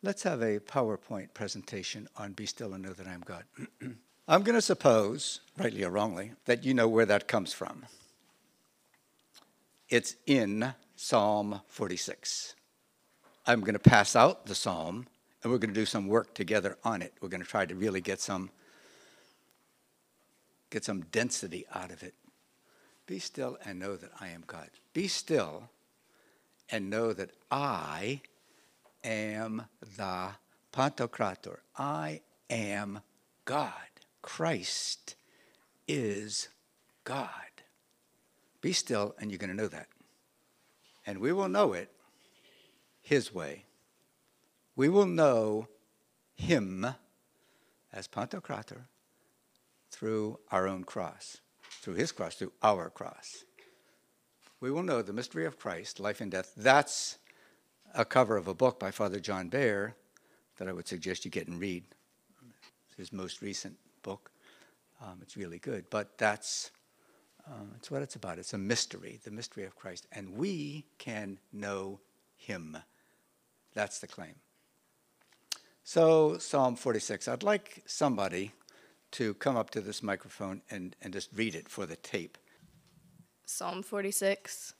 Let's have a PowerPoint presentation on Be Still and Know That I Am God. I'm going to suppose, rightly or wrongly, that you know where that comes from. It's in Psalm 46. I'm going to pass out the psalm and we're going to do some work together on it. We're going to try to really get some get some density out of it. Be still and know that I am God. Be still and know that I am the Pantocrator. I am God. Christ is God. Be still, and you're going to know that. And we will know it His way. We will know Him as Pantocrator through our own cross, through His cross, through our cross. We will know the mystery of Christ, life and death. That's a cover of a book by Father John Behr that I would suggest you get and read. It's his most recent book. Um, it's really good. But that's, um, that's what it's about. It's a mystery, the mystery of Christ. And we can know him. That's the claim. So, Psalm 46. I'd like somebody to come up to this microphone and, and just read it for the tape. Psalm 46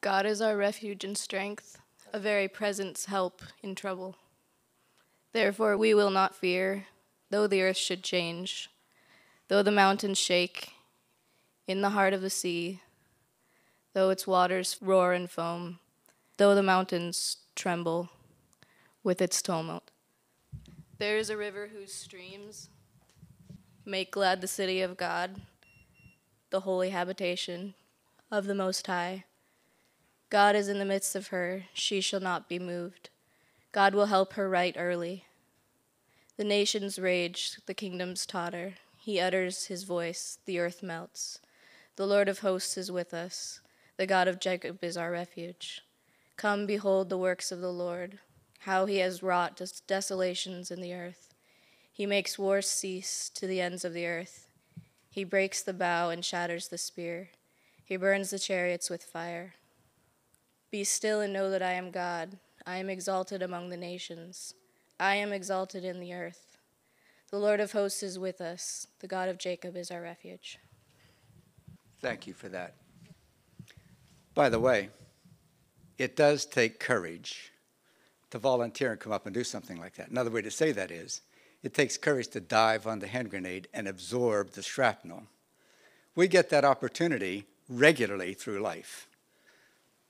God is our refuge and strength, a very present help in trouble. Therefore, we will not fear, though the earth should change, though the mountains shake in the heart of the sea, though its waters roar and foam, though the mountains tremble with its tumult. There is a river whose streams make glad the city of God, the holy habitation of the Most High. God is in the midst of her, she shall not be moved. God will help her right early. The nations rage, the kingdoms totter. He utters his voice, the earth melts. The Lord of hosts is with us. The God of Jacob is our refuge. Come, behold the works of the Lord, how he has wrought des- desolations in the earth. He makes wars cease to the ends of the earth. He breaks the bow and shatters the spear. He burns the chariots with fire. Be still and know that I am God. I am exalted among the nations. I am exalted in the earth. The Lord of hosts is with us. The God of Jacob is our refuge. Thank you for that. By the way, it does take courage to volunteer and come up and do something like that. Another way to say that is it takes courage to dive on the hand grenade and absorb the shrapnel. We get that opportunity regularly through life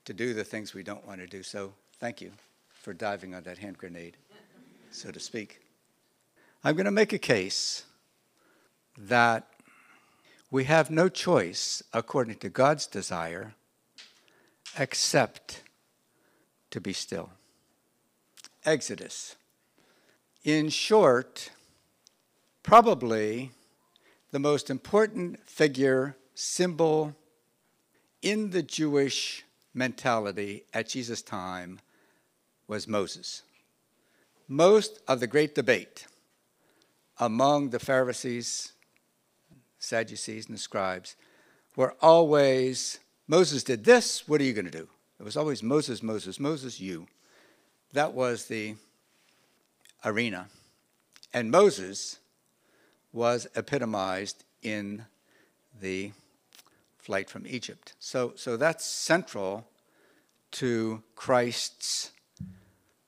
to do the things we don't want to do. So thank you for diving on that hand grenade, so to speak. I'm going to make a case that we have no choice, according to God's desire, except to be still. Exodus. In short, probably the most important figure, symbol in the Jewish mentality at Jesus' time was Moses. Most of the great debate among the Pharisees, Sadducees, and the scribes were always Moses did this, what are you going to do? It was always Moses, Moses, Moses, you. That was the arena. And Moses was epitomized in the flight from Egypt. So, so that's central to Christ's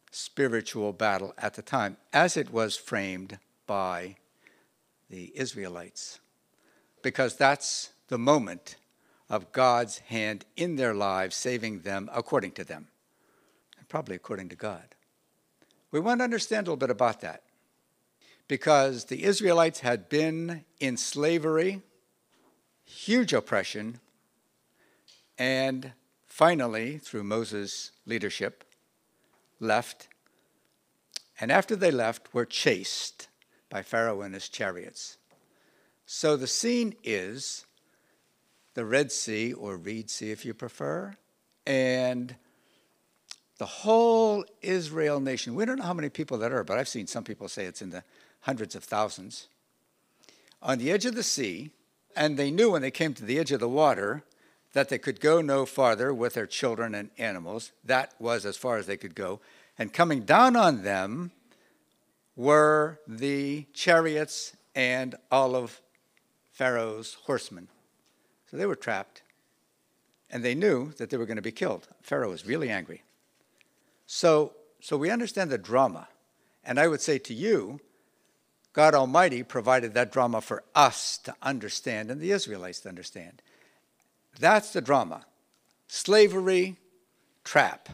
spiritual battle at the time, as it was framed by the Israelites, because that's the moment of God's hand in their lives, saving them according to them, and probably according to God. We want to understand a little bit about that, because the Israelites had been in slavery huge oppression, and finally, through Moses' leadership, left. And after they left, were chased by Pharaoh and his chariots. So the scene is the Red Sea, or Reed Sea if you prefer, and the whole Israel nation. We don't know how many people that are, but I've seen some people say it's in the hundreds of thousands. On the edge of the sea, and they knew when they came to the edge of the water that they could go no farther with their children and animals. That was as far as they could go. And coming down on them were the chariots and all of Pharaoh's horsemen. So they were trapped. And they knew that they were going to be killed. Pharaoh was really angry. So, so we understand the drama. And I would say to you, God Almighty provided that drama for us to understand and the Israelites to understand. That's the drama slavery, trap.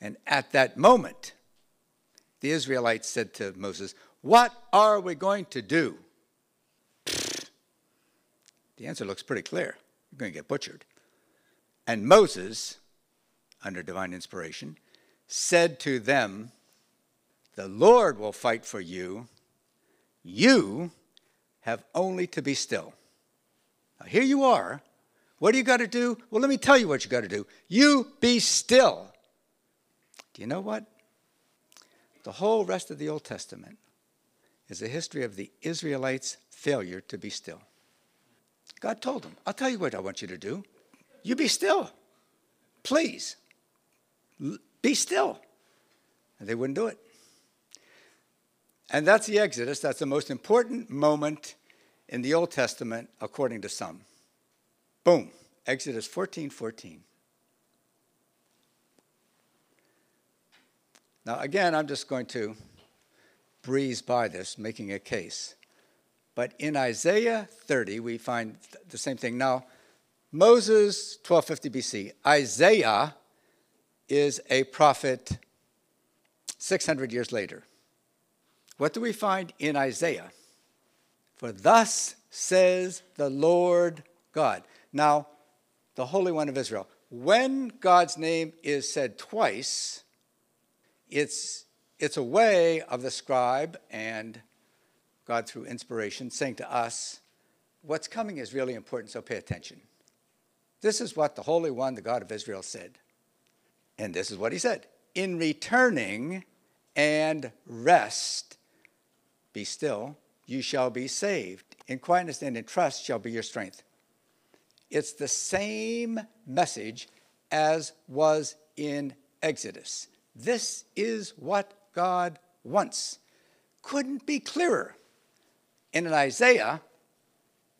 And at that moment, the Israelites said to Moses, What are we going to do? The answer looks pretty clear. You're going to get butchered. And Moses, under divine inspiration, said to them, The Lord will fight for you. You have only to be still. Now, here you are. What do you got to do? Well, let me tell you what you got to do. You be still. Do you know what? The whole rest of the Old Testament is a history of the Israelites' failure to be still. God told them, I'll tell you what I want you to do. You be still. Please. Be still. And they wouldn't do it. And that's the Exodus. That's the most important moment in the Old Testament, according to some. Boom. Exodus 14 14. Now, again, I'm just going to breeze by this, making a case. But in Isaiah 30, we find the same thing. Now, Moses, 1250 BC. Isaiah is a prophet 600 years later. What do we find in Isaiah? For thus says the Lord God. Now, the Holy One of Israel. When God's name is said twice, it's, it's a way of the scribe and God through inspiration saying to us, what's coming is really important, so pay attention. This is what the Holy One, the God of Israel, said. And this is what he said In returning and rest, be still, you shall be saved. In quietness and in trust shall be your strength. It's the same message as was in Exodus. This is what God wants. Couldn't be clearer. And in Isaiah,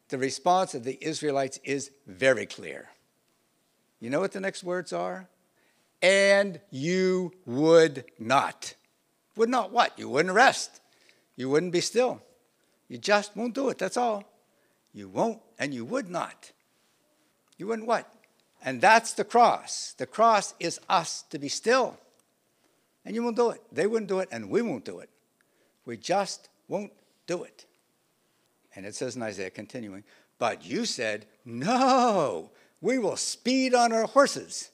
the response of the Israelites is very clear. You know what the next words are? And you would not. Would not what? You wouldn't rest. You wouldn't be still. You just won't do it. That's all. You won't and you would not. You wouldn't what? And that's the cross. The cross is us to be still. And you won't do it. They wouldn't do it, and we won't do it. We just won't do it. And it says in Isaiah, continuing, but you said, no, we will speed on our horses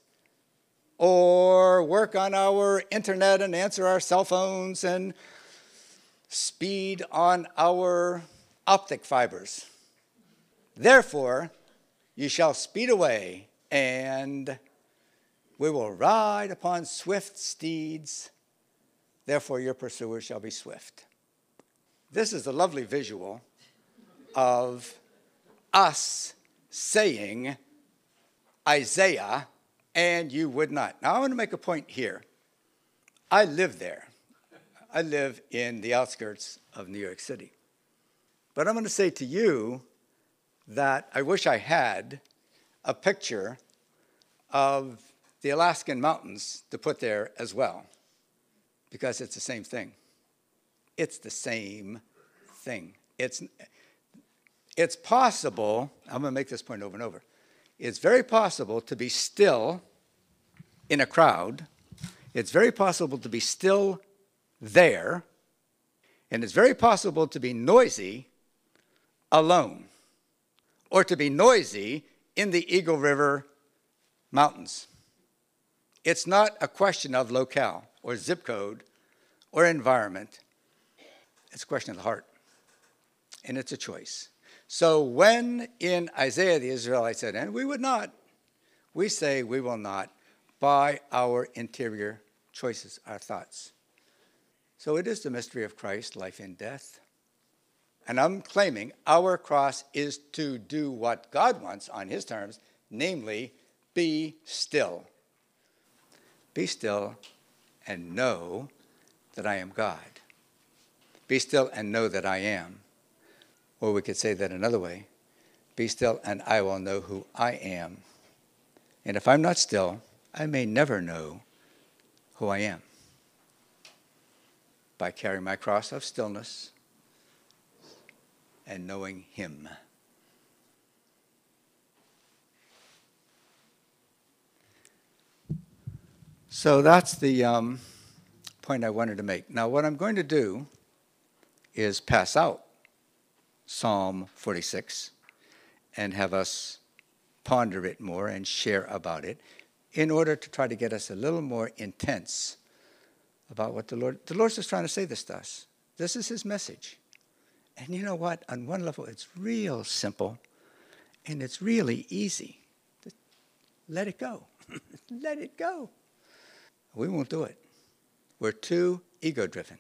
or work on our internet and answer our cell phones and speed on our optic fibers. Therefore, you shall speed away, and we will ride upon swift steeds. Therefore, your pursuers shall be swift. This is a lovely visual of us saying, Isaiah, and you would not. Now, I want to make a point here. I live there. I live in the outskirts of New York City. But I'm going to say to you that I wish I had a picture of the Alaskan mountains to put there as well, because it's the same thing. It's the same thing. It's, it's possible, I'm going to make this point over and over. It's very possible to be still in a crowd. It's very possible to be still there. And it's very possible to be noisy alone or to be noisy in the Eagle River Mountains. It's not a question of locale or zip code or environment. It's a question of the heart. And it's a choice. So when in Isaiah the Israelites said, and we would not, we say we will not by our interior choices, our thoughts. So it is the mystery of Christ, life and death. And I'm claiming our cross is to do what God wants on his terms, namely, be still. Be still and know that I am God. Be still and know that I am. Or we could say that another way Be still and I will know who I am. And if I'm not still, I may never know who I am. By carrying my cross of stillness and knowing Him. So that's the um, point I wanted to make. Now, what I'm going to do is pass out Psalm 46 and have us ponder it more and share about it in order to try to get us a little more intense about what the Lord the Lord's just trying to say this to us. This is his message. And you know what? On one level it's real simple and it's really easy. Let it go. let it go. We won't do it. We're too ego driven.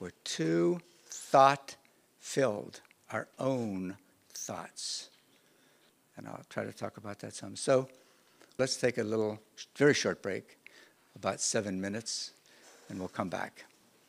We're too thought filled, our own thoughts. And I'll try to talk about that some. So let's take a little, very short break, about seven minutes, and we'll come back.